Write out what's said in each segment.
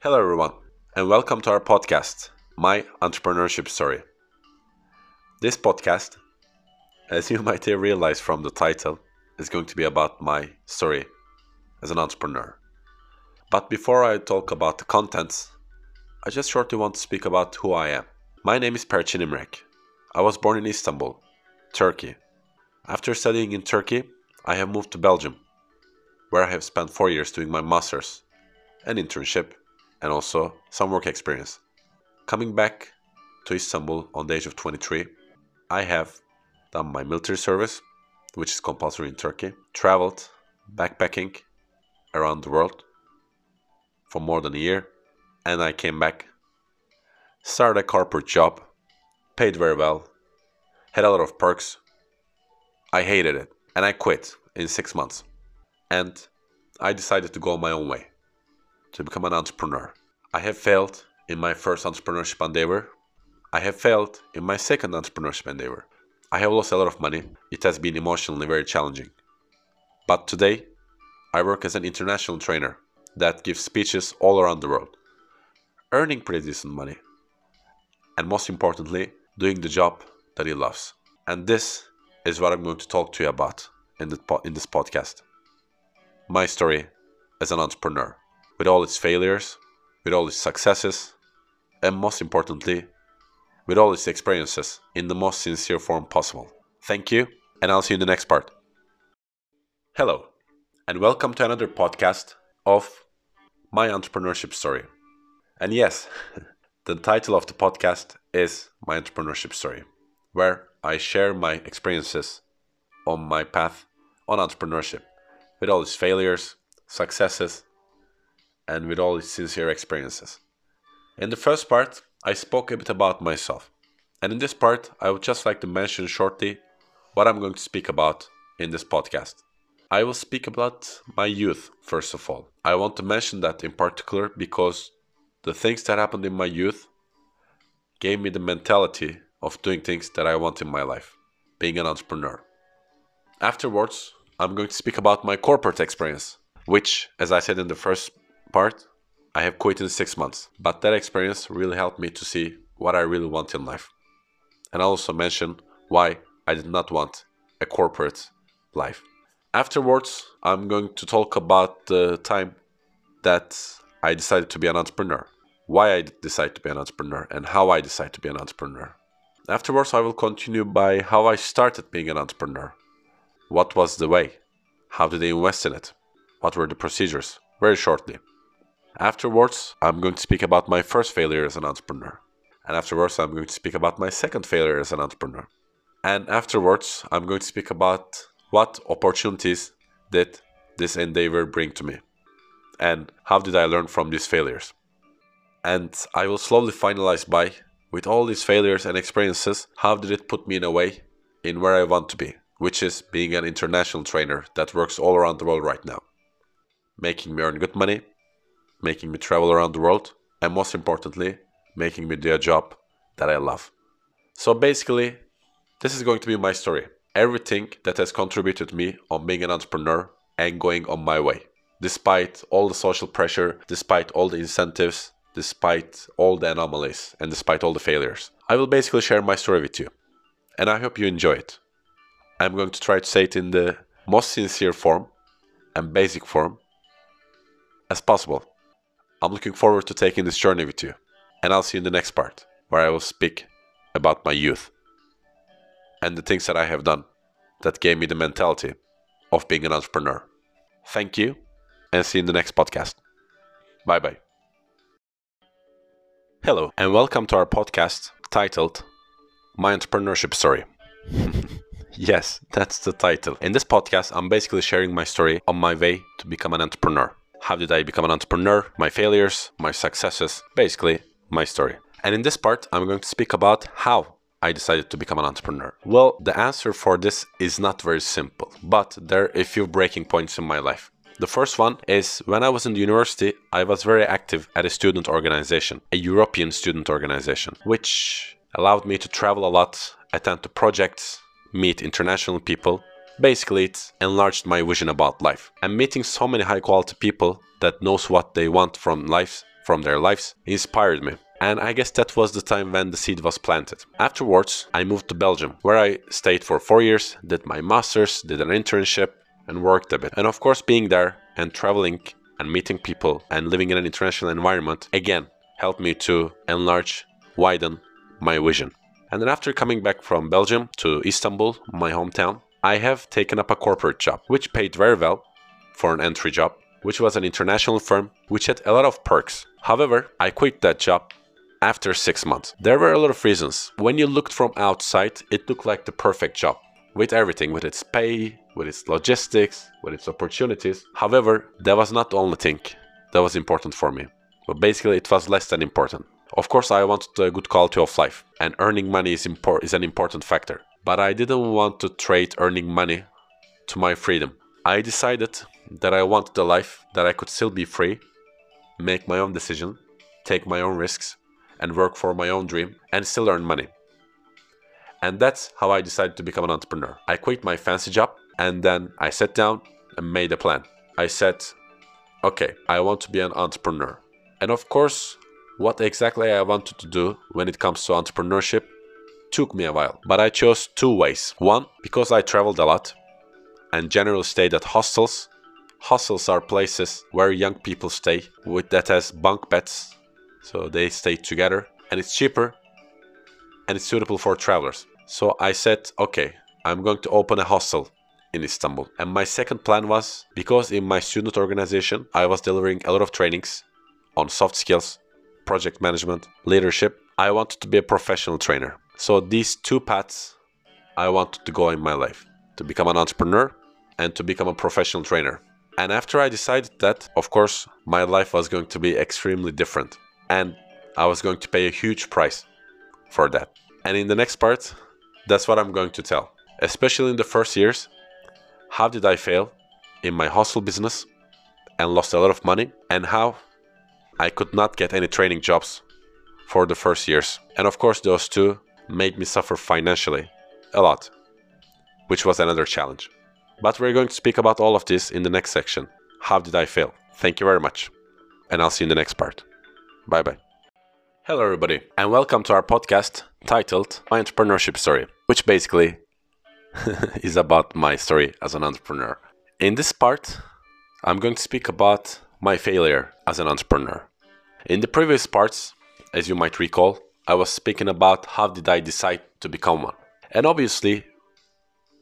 Hello, everyone, and welcome to our podcast, My Entrepreneurship Story. This podcast, as you might have realized from the title, is going to be about my story as an entrepreneur. But before I talk about the contents, I just shortly want to speak about who I am. My name is Perçin İmrek. I was born in Istanbul, Turkey. After studying in Turkey, I have moved to Belgium, where I have spent four years doing my master's, an internship, and also some work experience. Coming back to Istanbul on the age of 23, I have done my military service, which is compulsory in Turkey, traveled backpacking around the world for more than a year, and I came back, started a corporate job, paid very well, had a lot of perks. I hated it, and I quit in six months. And I decided to go my own way to become an entrepreneur. I have failed in my first entrepreneurship endeavor. I have failed in my second entrepreneurship endeavor. I have lost a lot of money. It has been emotionally very challenging. But today, I work as an international trainer that gives speeches all around the world, earning pretty decent money. And most importantly, doing the job that he loves. And this is what I'm going to talk to you about in, the, in this podcast. My story as an entrepreneur with all its failures, with all its successes, and most importantly, with all its experiences in the most sincere form possible. Thank you, and I'll see you in the next part. Hello, and welcome to another podcast of My Entrepreneurship Story. And yes, the title of the podcast is My Entrepreneurship Story, where I share my experiences on my path on entrepreneurship with all its failures, successes, and with all its sincere experiences. In the first part, I spoke a bit about myself. And in this part, I would just like to mention shortly what I'm going to speak about in this podcast. I will speak about my youth, first of all. I want to mention that in particular because the things that happened in my youth gave me the mentality of doing things that I want in my life, being an entrepreneur. Afterwards, I'm going to speak about my corporate experience, which, as I said in the first part, I have quit in six months, but that experience really helped me to see what I really want in life. And I also mention why I did not want a corporate life. Afterwards, I'm going to talk about the time that I decided to be an entrepreneur, why I decided to be an entrepreneur, and how I decided to be an entrepreneur. Afterwards, I will continue by how I started being an entrepreneur. What was the way? How did I invest in it? What were the procedures? Very shortly. Afterwards, I'm going to speak about my first failure as an entrepreneur. And afterwards, I'm going to speak about my second failure as an entrepreneur. And afterwards, I'm going to speak about what opportunities did this endeavor bring to me and how did I learn from these failures. And I will slowly finalize by, with all these failures and experiences, how did it put me in a way in where I want to be, which is being an international trainer that works all around the world right now, making me earn good money, making me travel around the world, and most importantly, making me do a job that I love. So basically, this is going to be my story. Everything that has contributed me on being an entrepreneur and going on my way. Despite all the social pressure, despite all the incentives, despite all the anomalies, and despite all the failures. I will basically share my story with you. And I hope you enjoy it. I'm going to try to say it in the most sincere form and basic form as possible. I'm looking forward to taking this journey with you, and I'll see you in the next part, where I will speak about my youth and the things that I have done that gave me the mentality of being an entrepreneur. Thank you, and see you in the next podcast. Bye bye. Hello, and welcome to our podcast titled My Entrepreneurship Story. yes, that's the title. In this podcast, I'm basically sharing my story on my way to become an entrepreneur. How did I become an entrepreneur? My failures, my successes, basically my story. And in this part, I'm going to speak about how I decided to become an entrepreneur. Well, the answer for this is not very simple, but there are a few breaking points in my life. The first one is when I was in the university, I was very active at a student organization, a European student organization, which allowed me to travel a lot, attend to projects, meet international people, Basically, it enlarged my vision about life. And meeting so many high quality people that knows what they want from life, from their lives, inspired me. And I guess that was the time when the seed was planted. Afterwards, I moved to Belgium, where I stayed for four years, did my master's, did an internship, and worked a bit. And of course, being there and traveling and meeting people and living in an international environment again helped me to enlarge, widen my vision. And then after coming back from Belgium to Istanbul, my hometown, I have taken up a corporate job, which paid very well for an entry job, which was an international firm, which had a lot of perks. However, I quit that job after six months. There were a lot of reasons. When you looked from outside, it looked like the perfect job with everything, with its pay, with its logistics, with its opportunities. However, that was not the only thing that was important for me. But basically, it was less than important. Of course, I wanted a good quality of life, and earning money is, impor- is an important factor. But I didn't want to trade earning money to my freedom. I decided that I wanted a life that I could still be free, make my own decision, take my own risks, and work for my own dream and still earn money. And that's how I decided to become an entrepreneur. I quit my fancy job and then I sat down and made a plan. I said, okay, I want to be an entrepreneur. And of course, what exactly I wanted to do when it comes to entrepreneurship took me a while. But I chose two ways. One, because I traveled a lot and generally stayed at hostels. Hostels are places where young people stay with that has bunk beds so they stay together and it's cheaper and it's suitable for travelers. So I said, okay, I'm going to open a hostel in Istanbul. And my second plan was because in my student organization, I was delivering a lot of trainings on soft skills, project management, leadership. I wanted to be a professional trainer. So these two paths I wanted to go in my life to become an entrepreneur and to become a professional trainer. And after I decided that, of course, my life was going to be extremely different and I was going to pay a huge price for that. And in the next part, that's what I'm going to tell. Especially in the first years, how did I fail in my hostel business and lost a lot of money, and how I could not get any training jobs for the first years. And of course, those two made me suffer financially a lot, which was another challenge. But we're going to speak about all of this in the next section. How did I fail? Thank you very much, and I'll see you in the next part. Bye bye. Hello, everybody, and welcome to our podcast titled My Entrepreneurship Story, which basically is about my story as an entrepreneur. In this part, I'm going to speak about my failure as an entrepreneur. In the previous parts, as you might recall, I was speaking about how did I decide to become one. And obviously,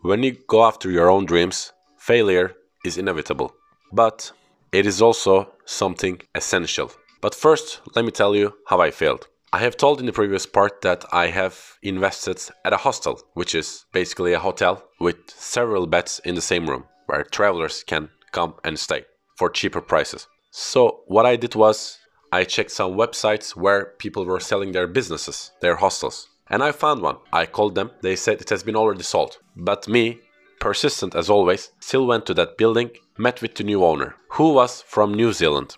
when you go after your own dreams, failure is inevitable. But it is also something essential but first, let me tell you how I failed. I have told in the previous part that I have invested at a hostel, which is basically a hotel with several beds in the same room where travelers can come and stay for cheaper prices. So, what I did was I checked some websites where people were selling their businesses, their hostels. And I found one. I called them. They said it has been already sold. But me, persistent as always, still went to that building, met with the new owner, who was from New Zealand.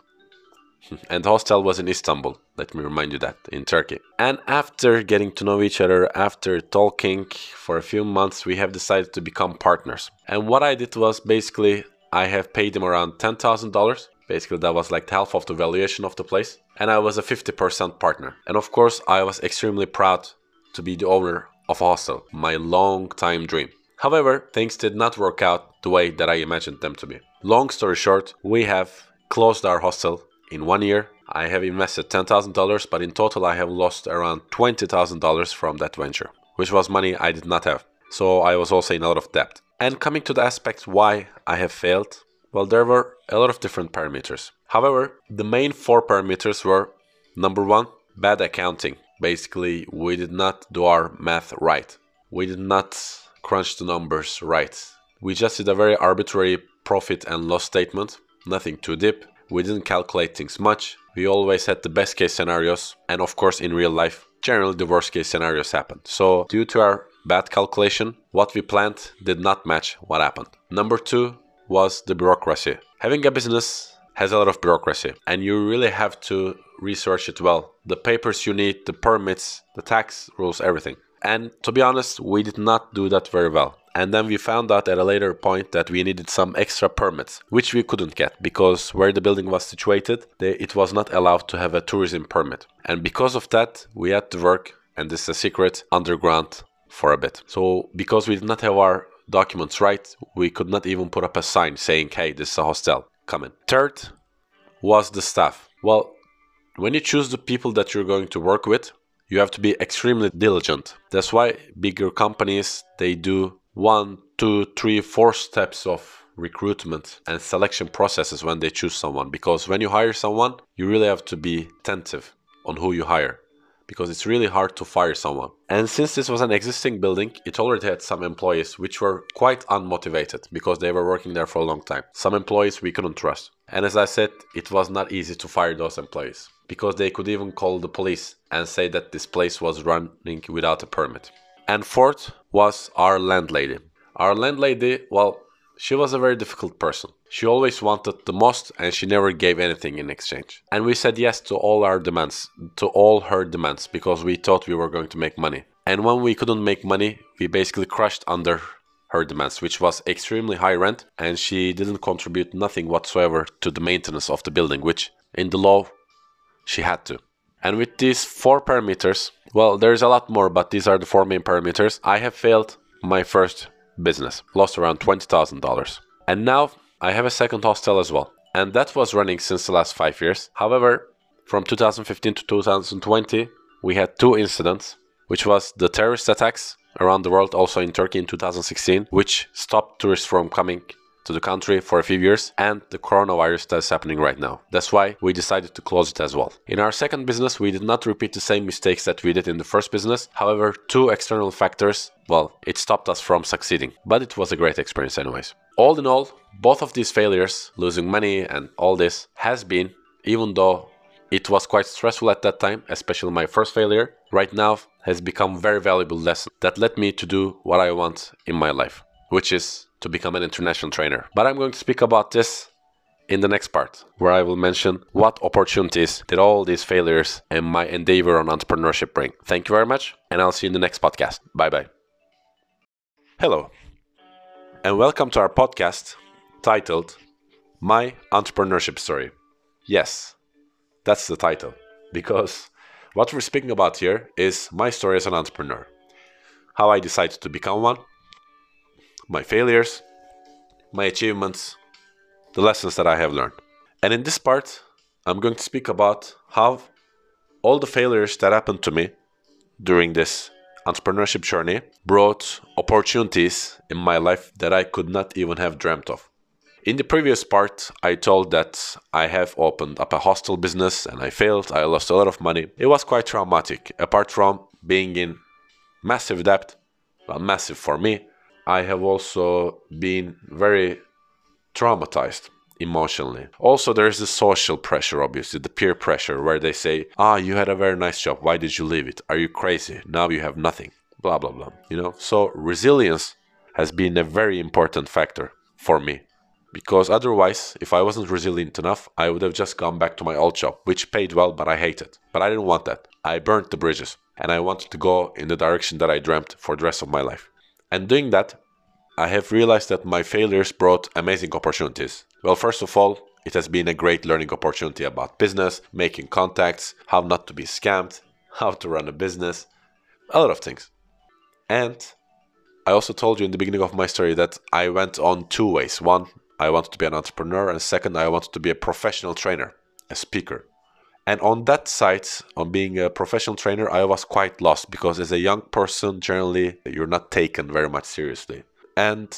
and the hostel was in Istanbul. Let me remind you that in Turkey. And after getting to know each other, after talking for a few months, we have decided to become partners. And what I did was basically I have paid him around ten thousand dollars. Basically, that was like half of the valuation of the place, and I was a 50% partner. And of course, I was extremely proud to be the owner of a hostel, my long time dream. However, things did not work out the way that I imagined them to be. Long story short, we have closed our hostel in one year, I have invested $10,000, but in total, I have lost around $20,000 from that venture, which was money I did not have. So I was also in a lot of debt. And coming to the aspects why I have failed, well, there were a lot of different parameters. However, the main four parameters were number one, bad accounting. Basically, we did not do our math right. We did not crunch the numbers right. We just did a very arbitrary profit and loss statement, nothing too deep. We didn't calculate things much. We always had the best case scenarios, and of course, in real life, generally the worst case scenarios happened. So, due to our bad calculation, what we planned did not match what happened. Number two was the bureaucracy. Having a business has a lot of bureaucracy, and you really have to research it well. The papers you need, the permits, the tax rules, everything. And to be honest, we did not do that very well. And then we found out at a later point that we needed some extra permits, which we couldn't get because where the building was situated, they, it was not allowed to have a tourism permit. And because of that, we had to work, and this is a secret, underground for a bit. So because we did not have our documents right, we could not even put up a sign saying, hey, this is a hostel, come in. Third was the staff. Well, when you choose the people that you're going to work with, you have to be extremely diligent. That's why bigger companies they do one, two, three, four steps of recruitment and selection processes when they choose someone. Because when you hire someone, you really have to be attentive on who you hire. Because it's really hard to fire someone. And since this was an existing building, it already had some employees which were quite unmotivated because they were working there for a long time. Some employees we couldn't trust. And as I said, it was not easy to fire those employees because they could even call the police and say that this place was running without a permit. And fourth was our landlady. Our landlady, well, she was a very difficult person. She always wanted the most and she never gave anything in exchange. And we said yes to all our demands, to all her demands, because we thought we were going to make money. And when we couldn't make money, we basically crushed under her demands, which was extremely high rent, and she didn't contribute nothing whatsoever to the maintenance of the building, which in the law she had to. And with these four parameters, well, there's a lot more, but these are the four main parameters. I have failed my first business, lost around $20,000. And now I have a second hostel as well. And that was running since the last five years. However, from 2015 to 2020, we had two incidents, which was the terrorist attacks around the world, also in Turkey in 2016, which stopped tourists from coming to the country for a few years and the coronavirus that's happening right now. That's why we decided to close it as well. In our second business, we did not repeat the same mistakes that we did in the first business. However, two external factors, well, it stopped us from succeeding. But it was a great experience anyways. All in all, both of these failures, losing money and all this, has been, even though it was quite stressful at that time, especially my first failure, right now has become very valuable lesson that led me to do what I want in my life, which is to become an international trainer. But I'm going to speak about this in the next part, where I will mention what opportunities did all these failures and my endeavor on entrepreneurship bring. Thank you very much, and I'll see you in the next podcast. Bye bye. Hello, and welcome to our podcast titled My Entrepreneurship Story. Yes, that's the title, because what we're speaking about here is my story as an entrepreneur, how I decided to become one, my failures, my achievements, the lessons that I have learned. And in this part, I'm going to speak about how all the failures that happened to me during this entrepreneurship journey brought opportunities in my life that I could not even have dreamt of. In the previous part, I told that I have opened up a hostel business and I failed. I lost a lot of money. It was quite traumatic. Apart from being in massive debt, well, massive for me, I have also been very traumatized emotionally. Also, there's the social pressure, obviously, the peer pressure, where they say, Ah, you had a very nice job. Why did you leave it? Are you crazy? Now you have nothing. Blah, blah, blah. You know? So, resilience has been a very important factor for me. Because otherwise, if I wasn't resilient enough, I would have just gone back to my old job, which paid well, but I hated. But I didn't want that. I burnt the bridges, and I wanted to go in the direction that I dreamt for the rest of my life. And doing that, I have realized that my failures brought amazing opportunities. Well, first of all, it has been a great learning opportunity about business, making contacts, how not to be scammed, how to run a business, a lot of things. And I also told you in the beginning of my story that I went on two ways. One, I wanted to be an entrepreneur, and second, I wanted to be a professional trainer, a speaker. And on that side, on being a professional trainer, I was quite lost because as a young person, generally, you're not taken very much seriously. And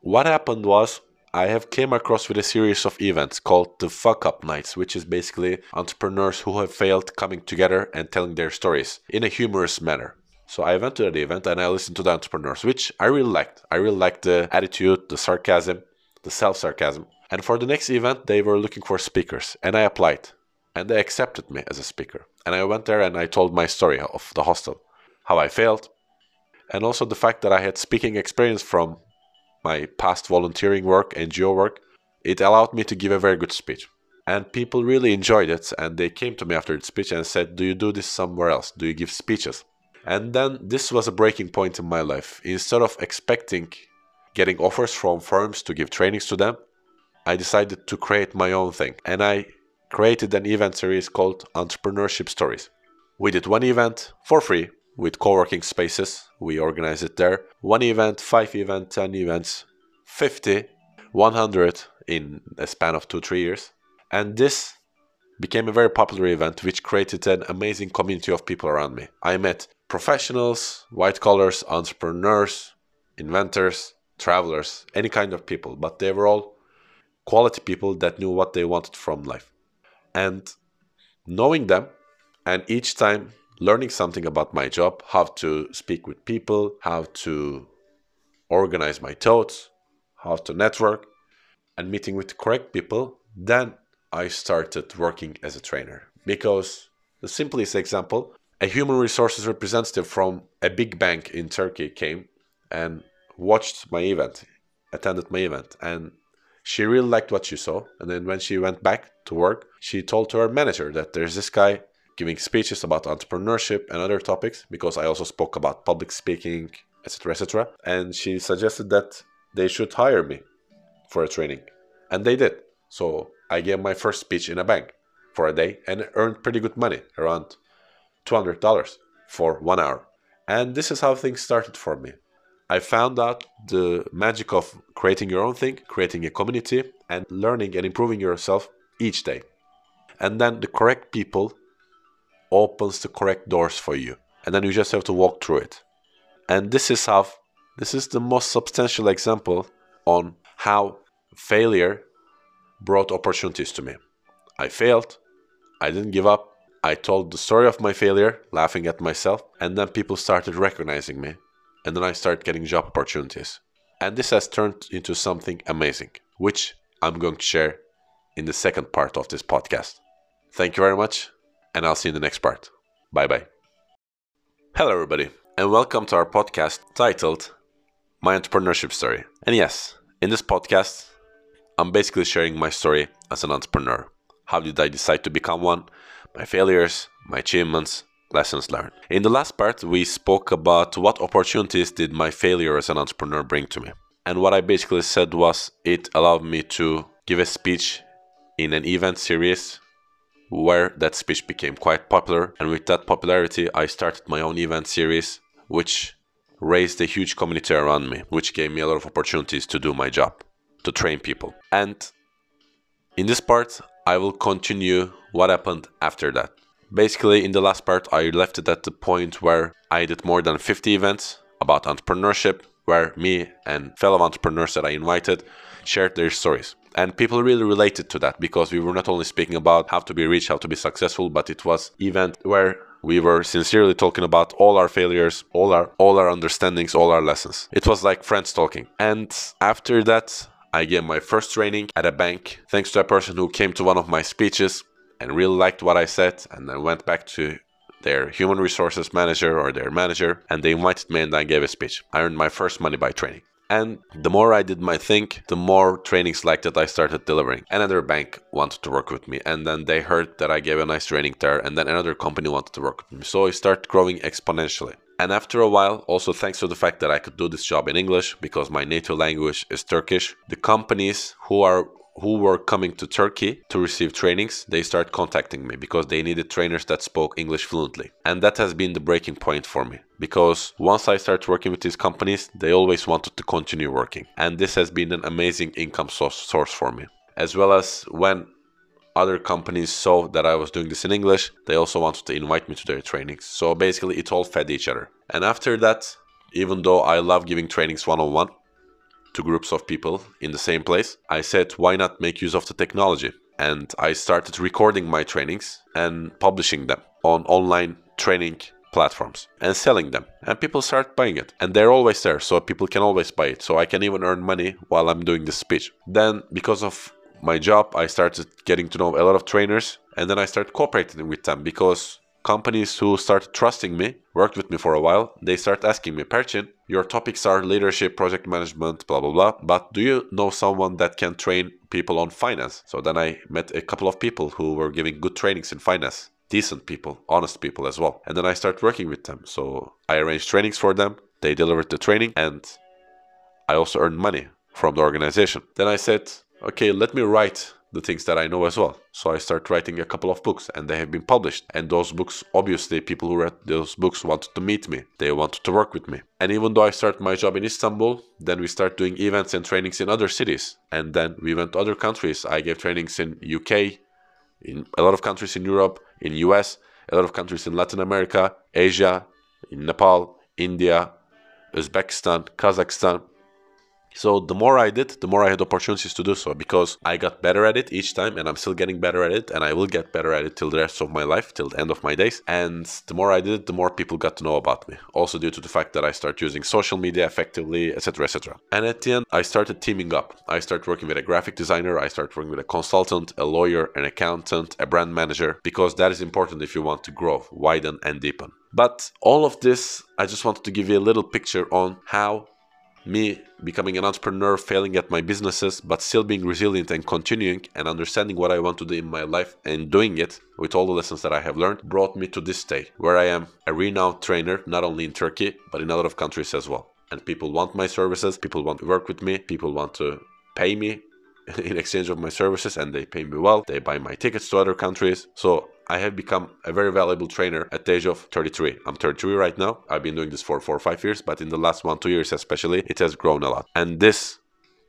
what happened was I have came across with a series of events called the Fuck Up Nights, which is basically entrepreneurs who have failed coming together and telling their stories in a humorous manner. So I went to that event and I listened to the entrepreneurs, which I really liked. I really liked the attitude, the sarcasm, the self sarcasm. And for the next event, they were looking for speakers, and I applied and they accepted me as a speaker. And I went there and I told my story of the hostel, how I failed, and also the fact that I had speaking experience from my past volunteering work, NGO work. It allowed me to give a very good speech. And people really enjoyed it, and they came to me after the speech and said, Do you do this somewhere else? Do you give speeches? And then this was a breaking point in my life. Instead of expecting getting offers from firms to give trainings to them, I decided to create my own thing. And I created an event series called Entrepreneurship Stories. We did one event for free with co-working spaces. We organized it there. One event, five events, 10 events, 50, 100 in a span of two, three years. And this became a very popular event which created an amazing community of people around me. I met professionals, white collars, entrepreneurs, inventors, travelers, any kind of people, but they were all quality people that knew what they wanted from life. And knowing them and each time learning something about my job, how to speak with people, how to organize my thoughts, how to network, and meeting with the correct people, then I started working as a trainer. Because the simplest example, a human resources representative from a big bank in Turkey came and watched my event, attended my event, and she really liked what she saw. And then when she went back to work, she told to her manager that there's this guy giving speeches about entrepreneurship and other topics because I also spoke about public speaking, etc., etc. And she suggested that they should hire me for a training, and they did. So I gave my first speech in a bank for a day and earned pretty good money, around $200 for one hour. And this is how things started for me. I found out the magic of creating your own thing, creating a community, and learning and improving yourself each day. And then the correct people opens the correct doors for you. And then you just have to walk through it. And this is how this is the most substantial example on how failure brought opportunities to me. I failed. I didn't give up. I told the story of my failure, laughing at myself, and then people started recognizing me. And then I start getting job opportunities. And this has turned into something amazing, which I'm going to share in the second part of this podcast. Thank you very much, and I'll see you in the next part. Bye bye. Hello, everybody, and welcome to our podcast titled My Entrepreneurship Story. And yes, in this podcast, I'm basically sharing my story as an entrepreneur. How did I decide to become one? My failures, my achievements, lessons learned. In the last part, we spoke about what opportunities did my failure as an entrepreneur bring to me. And what I basically said was it allowed me to give a speech in an event series where that speech became quite popular. And with that popularity, I started my own event series, which raised a huge community around me, which gave me a lot of opportunities to do my job to train people. And in this part, I will continue what happened after that. Basically, in the last part, I left it at the point where I did more than 50 events about entrepreneurship, where me and fellow entrepreneurs that I invited shared their stories. And people really related to that because we were not only speaking about how to be rich, how to be successful, but it was event where we were sincerely talking about all our failures, all our all our understandings, all our lessons. It was like friends talking. And after that, I gave my first training at a bank thanks to a person who came to one of my speeches and really liked what I said and then went back to their human resources manager or their manager and they invited me and I gave a speech. I earned my first money by training. And the more I did my thing, the more trainings like that I started delivering. Another bank wanted to work with me, and then they heard that I gave a nice training there, and then another company wanted to work with me. So I started growing exponentially. And after a while, also thanks to the fact that I could do this job in English because my native language is Turkish, the companies who are who were coming to Turkey to receive trainings, they start contacting me because they needed trainers that spoke English fluently. And that has been the breaking point for me because once I started working with these companies, they always wanted to continue working. And this has been an amazing income source for me. As well as when other companies saw that I was doing this in English, they also wanted to invite me to their trainings. So basically, it all fed each other. And after that, even though I love giving trainings one on one to groups of people in the same place, I said, why not make use of the technology? And I started recording my trainings and publishing them on online training platforms and selling them. And people start buying it. And they're always there so people can always buy it. So i can even earn money while i'm doing this speech. Then because of my job, I started getting to know a lot of trainers. And then I started cooperating with them because companies who started trusting me, worked with me for a while, they start asking me, Perçin, your topics are leadership, project management, blah, blah, blah, but do you know someone that can train people on finance? So then I met a couple of people who were giving good trainings in finance decent people, honest people as well. And then I start working with them. So I arrange trainings for them. They delivered the training and I also earned money from the organization. Then I said, okay, let me write the things that I know as well. So I start writing a couple of books and they have been published. And those books, obviously, people who read those books wanted to meet me. They wanted to work with me. And even though I start my job in Istanbul, then we start doing events and trainings in other cities. And then we went to other countries. I gave trainings in UK, in a lot of countries in Europe, in US, a lot of countries in Latin America, Asia, in Nepal, India, Uzbekistan, Kazakhstan, so the more I did, the more I had opportunities to do so because I got better at it each time and I'm still getting better at it and I will get better at it till the rest of my life, till the end of my days. And the more I did it, the more people got to know about me. Also due to the fact that I start using social media effectively, etc., etc. And at the end, I started teaming up. I started working with a graphic designer, I started working with a consultant, a lawyer, an accountant, a brand manager because that is important if you want to grow, widen and deepen. But all of this, I just wanted to give you a little picture on how me becoming an entrepreneur, failing at my businesses, but still being resilient and continuing and understanding what I want to do in my life and doing it with all the lessons that I have learned brought me to this state where I am a renowned trainer, not only in Turkey, but in a lot of countries as well. And people want my services, people want to work with me, people want to pay me in exchange of my services and they pay me well. They buy my tickets to other countries. So I have become a very valuable trainer at the age of 33. I'm 33 right now. I've been doing this for four or five years, but in the last one, two years especially, it has grown a lot. And this,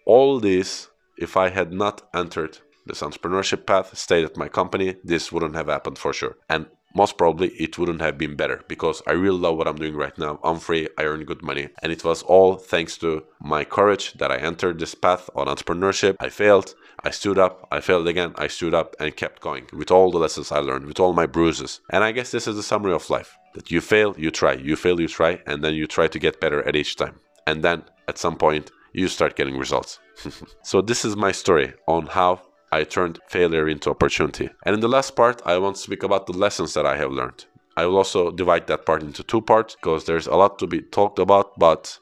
all this, if I had not entered this entrepreneurship path, stayed at my company, this wouldn't have happened for sure. And most probably it wouldn't have been better because I really love what I'm doing right now. I'm free, I earn good money, and it was all thanks to my courage that I entered this path on entrepreneurship. I failed, I stood up, I failed again, I stood up and kept going with all the lessons I learned, with all my bruises. And I guess this is the summary of life that you fail, you try, you fail, you try, and then you try to get better at each time. And then at some point, you start getting results. so, this is my story on how I turned failure into opportunity. And in the last part, I want to speak about the lessons that I have learned. I will also divide that part into two parts because there's a lot to be talked about, but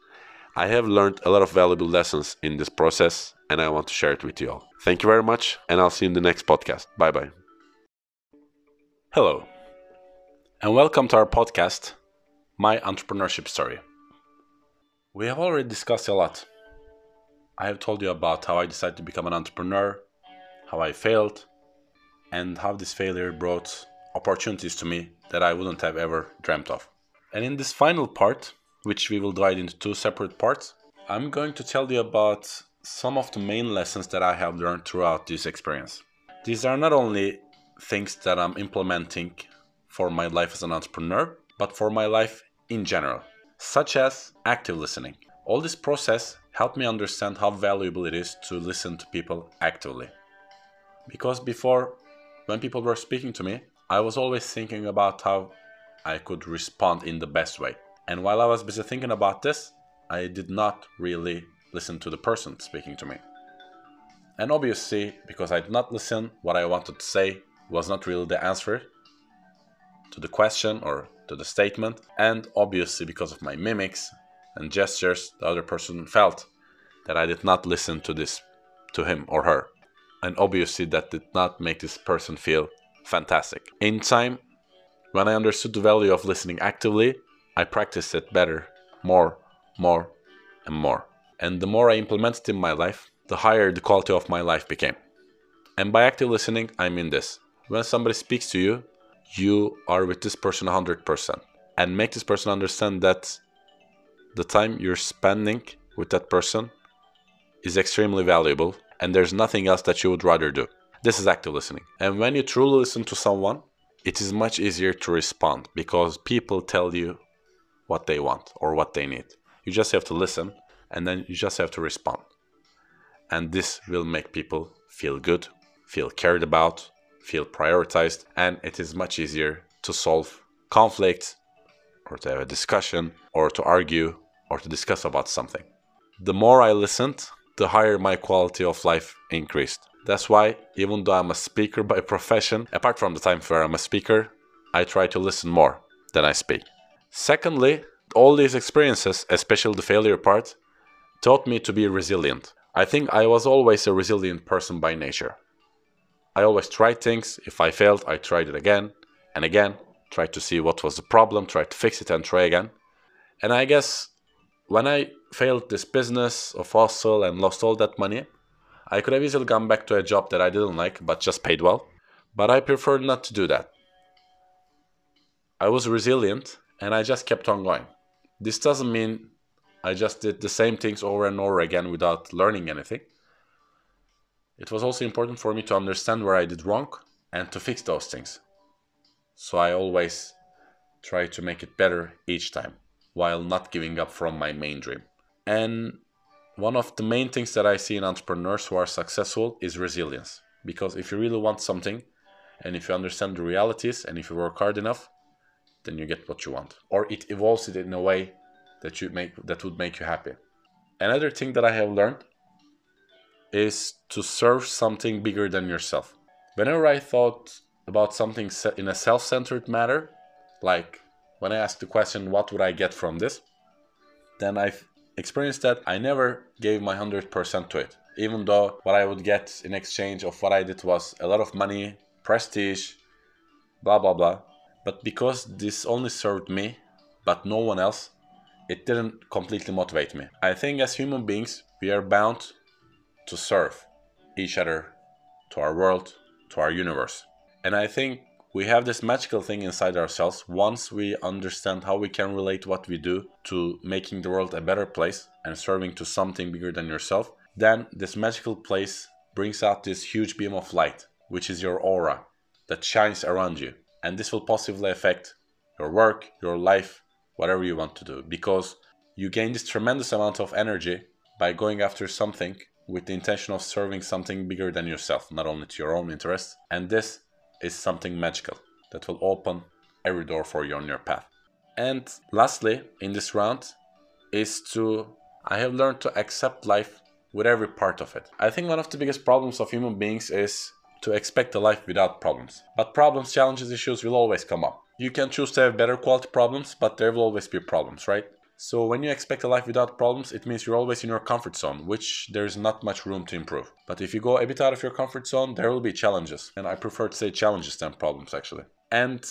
I have learned a lot of valuable lessons in this process and I want to share it with you all. Thank you very much, and I'll see you in the next podcast. Bye bye. Hello, and welcome to our podcast, My Entrepreneurship Story. We have already discussed a lot. I have told you about how I decided to become an entrepreneur, how I failed, and how this failure brought opportunities to me that I wouldn't have ever dreamt of. And in this final part, which we will divide into two separate parts, I'm going to tell you about some of the main lessons that I have learned throughout this experience. These are not only things that I'm implementing for my life as an entrepreneur, but for my life in general, such as active listening. All this process helped me understand how valuable it is to listen to people actively. Because before, when people were speaking to me, I was always thinking about how I could respond in the best way. And while I was busy thinking about this, I did not really listen to the person speaking to me. And obviously, because I did not listen, what I wanted to say was not really the answer to the question or to the statement. And obviously, because of my mimics and gestures, the other person felt that I did not listen to this, to him or her and obviously that did not make this person feel fantastic. In time, when I understood the value of listening actively, I practiced it better, more, more, and more. And the more I implemented in my life, the higher the quality of my life became. And by active listening, I mean this. When somebody speaks to you, you are with this person 100% and make this person understand that the time you're spending with that person is extremely valuable and there's nothing else that you would rather do. This is active listening. And when you truly listen to someone, it is much easier to respond because people tell you what they want or what they need. You just have to listen and then you just have to respond. And this will make people feel good, feel cared about, feel prioritized, and it is much easier to solve conflicts or to have a discussion or to argue or to discuss about something. The more I listened, the higher my quality of life increased. That's why, even though I'm a speaker by profession, apart from the times where I'm a speaker, I try to listen more than I speak. Secondly, all these experiences, especially the failure part, taught me to be resilient. I think I was always a resilient person by nature. I always tried things. If I failed, I tried it again. and again, tried to see what was the problem, tried to fix it, and try again. And I guess when I failed this business of hustle and lost all that money, I could have easily gone back to a job that I didn't like but just paid well. But I preferred not to do that. I was resilient and I just kept on going. This doesn't mean I just did the same things over and over again without learning anything. It was also important for me to understand where I did wrong and to fix those things. So I always try to make it better each time while not giving up from my main dream. And one of the main things that I see in entrepreneurs who are successful is resilience. Because if you really want something, and if you understand the realities, and if you work hard enough, then you get what you want. Or it evolves it in a way that you make that would make you happy. Another thing that I have learned is to serve something bigger than yourself. Whenever I thought about something in a self-centered manner, like when I asked the question, what would I get from this? Then I've experienced that I never gave my 100% to it. Even though what I would get in exchange of what I did was a lot of money, prestige, blah blah blah. But because this only served me, but no one else, it didn't completely motivate me. I think as human beings, we are bound to serve each other, to our world, to our universe. And I think we have this magical thing inside ourselves. Once we understand how we can relate what we do to making the world a better place and serving to something bigger than yourself then this magical place brings out this huge beam of light which is your aura that shines around you. And this will positively affect your work your life whatever you want to do because you gain this tremendous amount of energy by going after something with the intention of serving something bigger than yourself not only to your own interests. And this is something magical that will open every door for you on your path. And lastly, in this round, is to I have learned to accept life with every part of it. I think one of the biggest problems of human beings is to expect a life without problems. But problems, challenges, issues will always come up. You can choose to have better quality problems, but there will always be problems, right? So when you expect a life without problems, it means you're always in your comfort zone, which there's not much room to improve. But if you go a bit out of your comfort zone, there will be challenges. And I prefer to say challenges than problems actually. And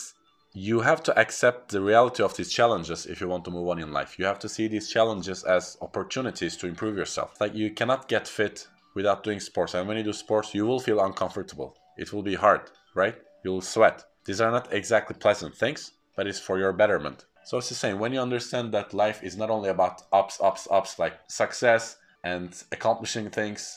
you have to accept the reality of these challenges if you want to move on in life. You have to see these challenges as opportunities to improve yourself. Like you cannot get fit without doing sports. And when you do sports, you will feel uncomfortable. It will be hard, right? You'll sweat. These are not exactly pleasant things, but it's for your betterment. So it's the same. When you understand that life is not only about ups, ups, ups, like success and accomplishing things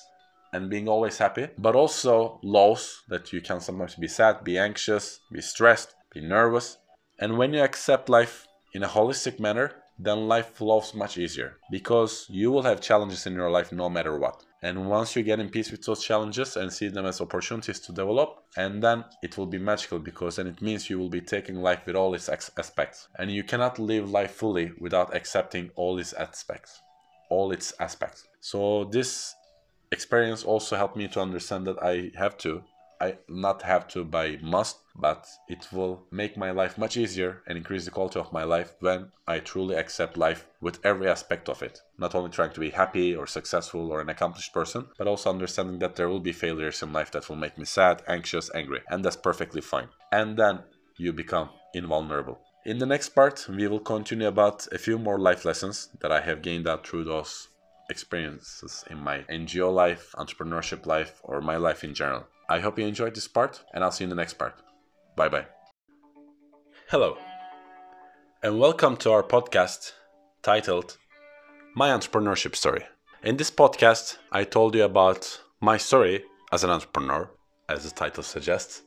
and being always happy, but also lows that you can sometimes be sad, be anxious, be stressed, be nervous. And when you accept life in a holistic manner, then life flows much easier because you will have challenges in your life no matter what. And once you get in peace with those challenges and see them as opportunities to develop, and then it will be magical because then it means you will be taking life with all its aspects. And you cannot live life fully without accepting all its aspects. All its aspects. So this experience also helped me to understand that I have to I not have to by must, but it will make my life much easier and increase the quality of my life when I truly accept life with every aspect of it. Not only trying to be happy or successful or an accomplished person, but also understanding that there will be failures in life that will make me sad, anxious, angry, and that's perfectly fine. And then you become invulnerable. In the next part, we will continue about a few more life lessons that I have gained out through those experiences in my NGO life, entrepreneurship life, or my life in general. I hope you enjoyed this part, and I'll see you in the next part. Bye bye. Hello, and welcome to our podcast titled My Entrepreneurship Story. In this podcast, I told you about my story as an entrepreneur, as the title suggests,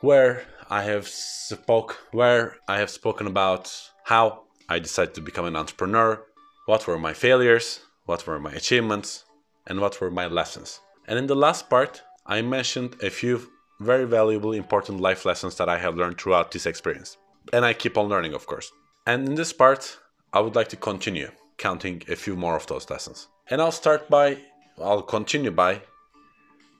where I have spoke where I have spoken about how I decided to become an entrepreneur, what were my failures, what were my achievements, and what were my lessons. And in the last part, I mentioned a few very valuable, important life lessons that I have learned throughout this experience. And I keep on learning, of course. And in this part, I would like to continue counting a few more of those lessons. And I'll start by, I'll continue by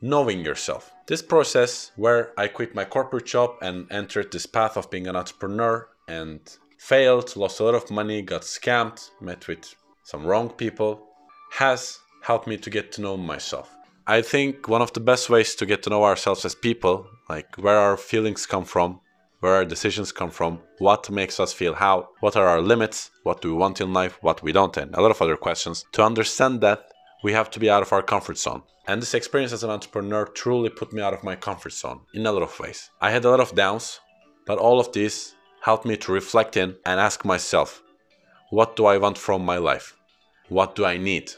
knowing yourself. This process where I quit my corporate job and entered this path of being an entrepreneur and failed, lost a lot of money, got scammed, met with some wrong people, has helped me to get to know myself. I think one of the best ways to get to know ourselves as people, like where our feelings come from, where our decisions come from, what makes us feel how, what are our limits, what do we want in life, what we don't, and a lot of other questions. To understand that, we have to be out of our comfort zone. And this experience as an entrepreneur truly put me out of my comfort zone in a lot of ways. I had a lot of downs, but all of these helped me to reflect in and ask myself, what do I want from my life? What do I need?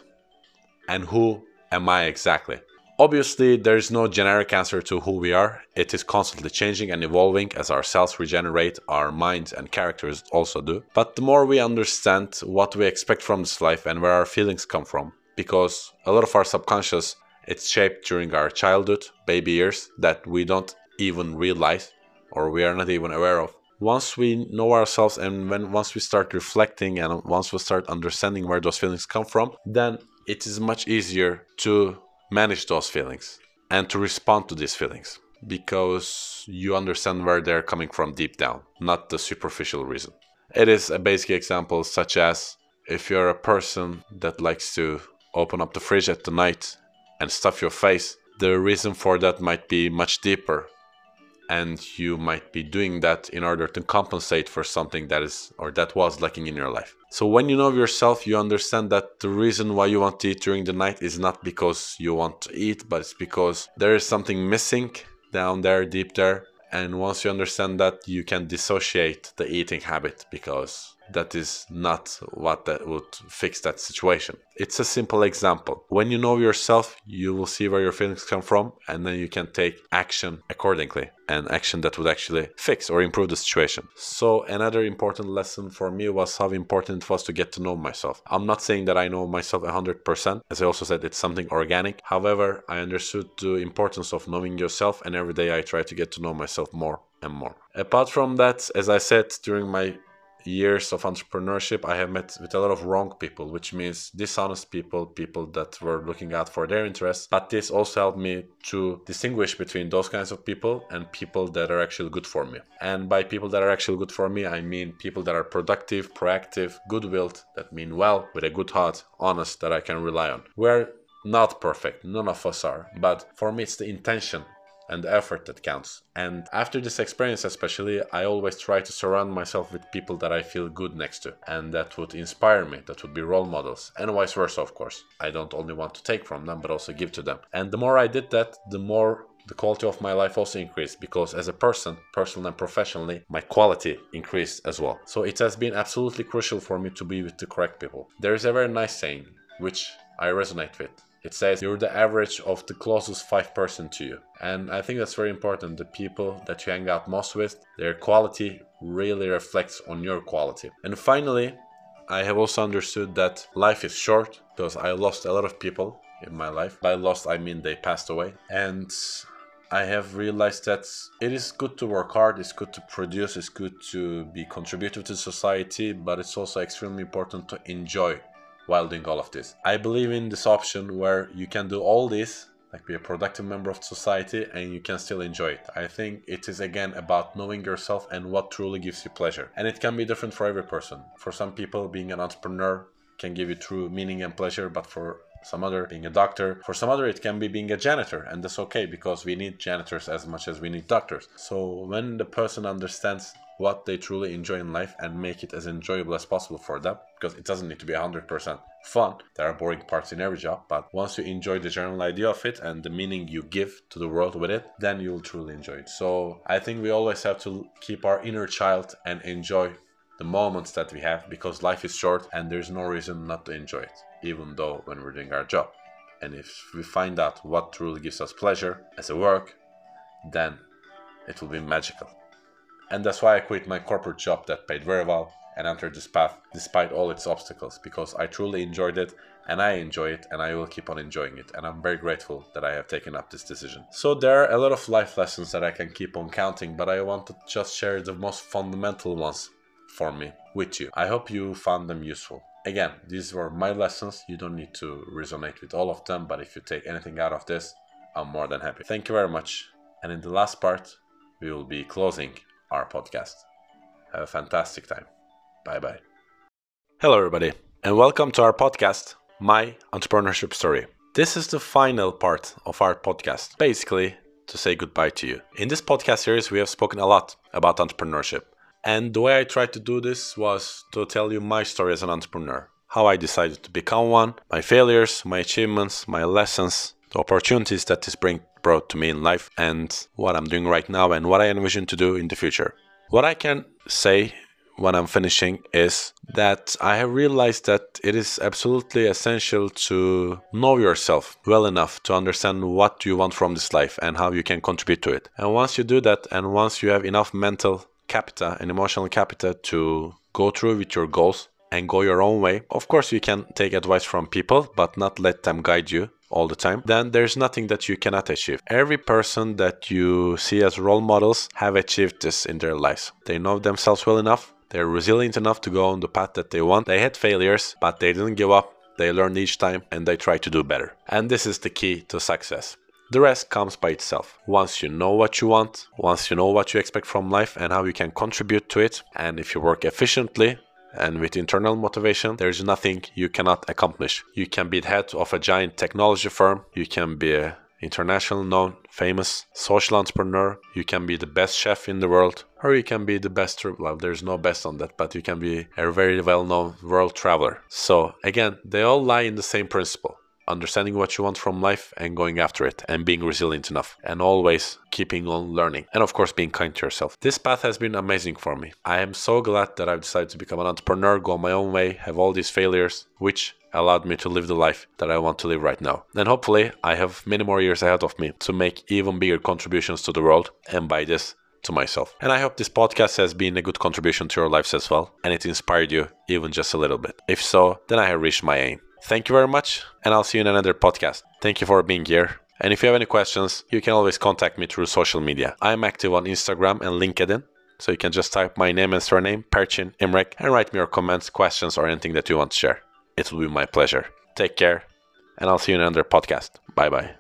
And who am I exactly? Obviously, there is no generic answer to who we are. It is constantly changing and evolving as our cells regenerate, our minds and characters also do. But the more we understand what we expect from this life and where our feelings come from, because a lot of our subconscious it's shaped during our childhood, baby years that we don't even realize or we are not even aware of. Once we know ourselves and when once we start reflecting and once we start understanding where those feelings come from, then it is much easier to manage those feelings and to respond to these feelings because you understand where they're coming from deep down, not the superficial reason. It is a basic example, such as if you're a person that likes to open up the fridge at the night and stuff your face, the reason for that might be much deeper. And you might be doing that in order to compensate for something that is or that was lacking in your life. So when you know yourself, you understand that the reason why you want to eat during the night is not because you want to eat, but it's because there is something missing down there, deep there. And once you understand that, you can dissociate the eating habit because that is not what that would fix that situation. It's a simple example. When you know yourself, you will see where your feelings come from, and then you can take action accordingly, and action that would actually fix or improve the situation. So, another important lesson for me was how important it was to get to know myself. I'm not saying that I know myself 100%, as I also said, it's something organic. However, I understood the importance of knowing yourself, and every day I try to get to know myself more and more. Apart from that, as I said during my years of entrepreneurship, I have met with a lot of wrong people, which means dishonest people, people that were looking out for their interests. But this also helped me to distinguish between those kinds of people and people that are actually good for me. And by people that are actually good for me, I mean people that are productive, proactive, good willed, that mean well, with a good heart, honest, that I can rely on. We're not perfect, none of us are, but for me, it's the intention and the effort that counts. And after this experience, especially, I always try to surround myself with people that I feel good next to and that would inspire me, that would be role models, and vice versa, of course. I don't only want to take from them, but also give to them. And the more I did that, the more the quality of my life also increased because as a person, personally and professionally, my quality increased as well. So it has been absolutely crucial for me to be with the correct people. There is a very nice saying which I resonate with it says you're the average of the closest five person to you. And I think that's very important. The people that you hang out most with, their quality really reflects on your quality. And finally, I have also understood that life is short because I lost a lot of people in my life. By lost, I mean they passed away. And I have realized that it is good to work hard, it's good to produce, it's good to be contributive to society, but it's also extremely important to enjoy while doing all of this. I believe in this option where you can do all this, like be a productive member of society, and you can still enjoy it. I think it is again about knowing yourself and what truly gives you pleasure. And it can be different for every person. For some people, being an entrepreneur can give you true meaning and pleasure, but for some other being a doctor for some other it can be being a janitor and that's okay because we need janitors as much as we need doctors so when the person understands what they truly enjoy in life and make it as enjoyable as possible for them because it doesn't need to be 100% fun. There are boring parts in every job, but once you enjoy the general idea of it and the meaning you give to the world with it, then you'll truly enjoy it. So I think we always have to keep our inner child and enjoy the moments that we have because life is short and there's no reason not to enjoy it, even though when we're doing our job. And if we find out what truly gives us pleasure as a work, then it will be magical. And that's why I quit my corporate job that paid very well and entered this path despite all its obstacles because I truly enjoyed it and I enjoy it and I will keep on enjoying it and I'm very grateful that I have taken up this decision. So there are a lot of life lessons that I can keep on counting but I want to just share the most fundamental ones for me with you. I hope you found them useful. Again, these were my lessons. You don't need to resonate with all of them, but if you take anything out of this, I'm more than happy. Thank you very much. And in the last part, we will be closing our podcast. Have a fantastic time. Bye bye. Hello, everybody, and welcome to our podcast, My Entrepreneurship Story. This is the final part of our podcast. Basically, to say goodbye to you. In this podcast series, we have spoken a lot about entrepreneurship. And the way I tried to do this was to tell you my story as an entrepreneur, how I decided to become one, my failures, my achievements, my lessons, the opportunities that this bring brought to me in life, and what I'm doing right now and what I envision to do in the future. What I can say when I'm finishing is that I have realized that it is absolutely essential to know yourself well enough to understand what you want from this life and how you can contribute to it. And once you do that, and once you have enough mental capital and emotional capital to go through with your goals and go your own way, of course, you can take advice from people, but not let them guide you all the time, then there's nothing that you cannot achieve. Every person that you see as role models have achieved this in their lives. They know themselves well enough they're resilient enough to go on the path that they want. They had failures, but they didn't give up. They learned each time and they try to do better. And this is the key to success. The rest comes by itself. Once you know what you want, once you know what you expect from life and how you can contribute to it, and if you work efficiently and with internal motivation, there's nothing you cannot accomplish. You can be the head of a giant technology firm, you can be an international known, famous social entrepreneur. You can be the best chef in the world, or you can be the best, well, there's no best on that, but you can be a very well known world traveler. So, again, they all lie in the same principle understanding what you want from life and going after it and being resilient enough and always keeping on learning and of course being kind to yourself. This path has been amazing for me. I am so glad that I've decided to become an entrepreneur, go my own way, have all these failures, which allowed me to live the life that I want to live right now. And hopefully, I have many more years ahead of me to make even bigger contributions to the world, and by this, to myself. And I hope this podcast has been a good contribution to your lives as well, and it inspired you even just a little bit. If so, then I have reached my aim. Thank you very much, and I'll see you in another podcast. Thank you for being here. And if you have any questions, you can always contact me through social media. I'm active on Instagram and LinkedIn, so you can just type my name and surname, Perçin Imrek, and write me your comments, questions, or anything that you want to share. It will be my pleasure. Take care, and I'll see you in another podcast. Bye bye.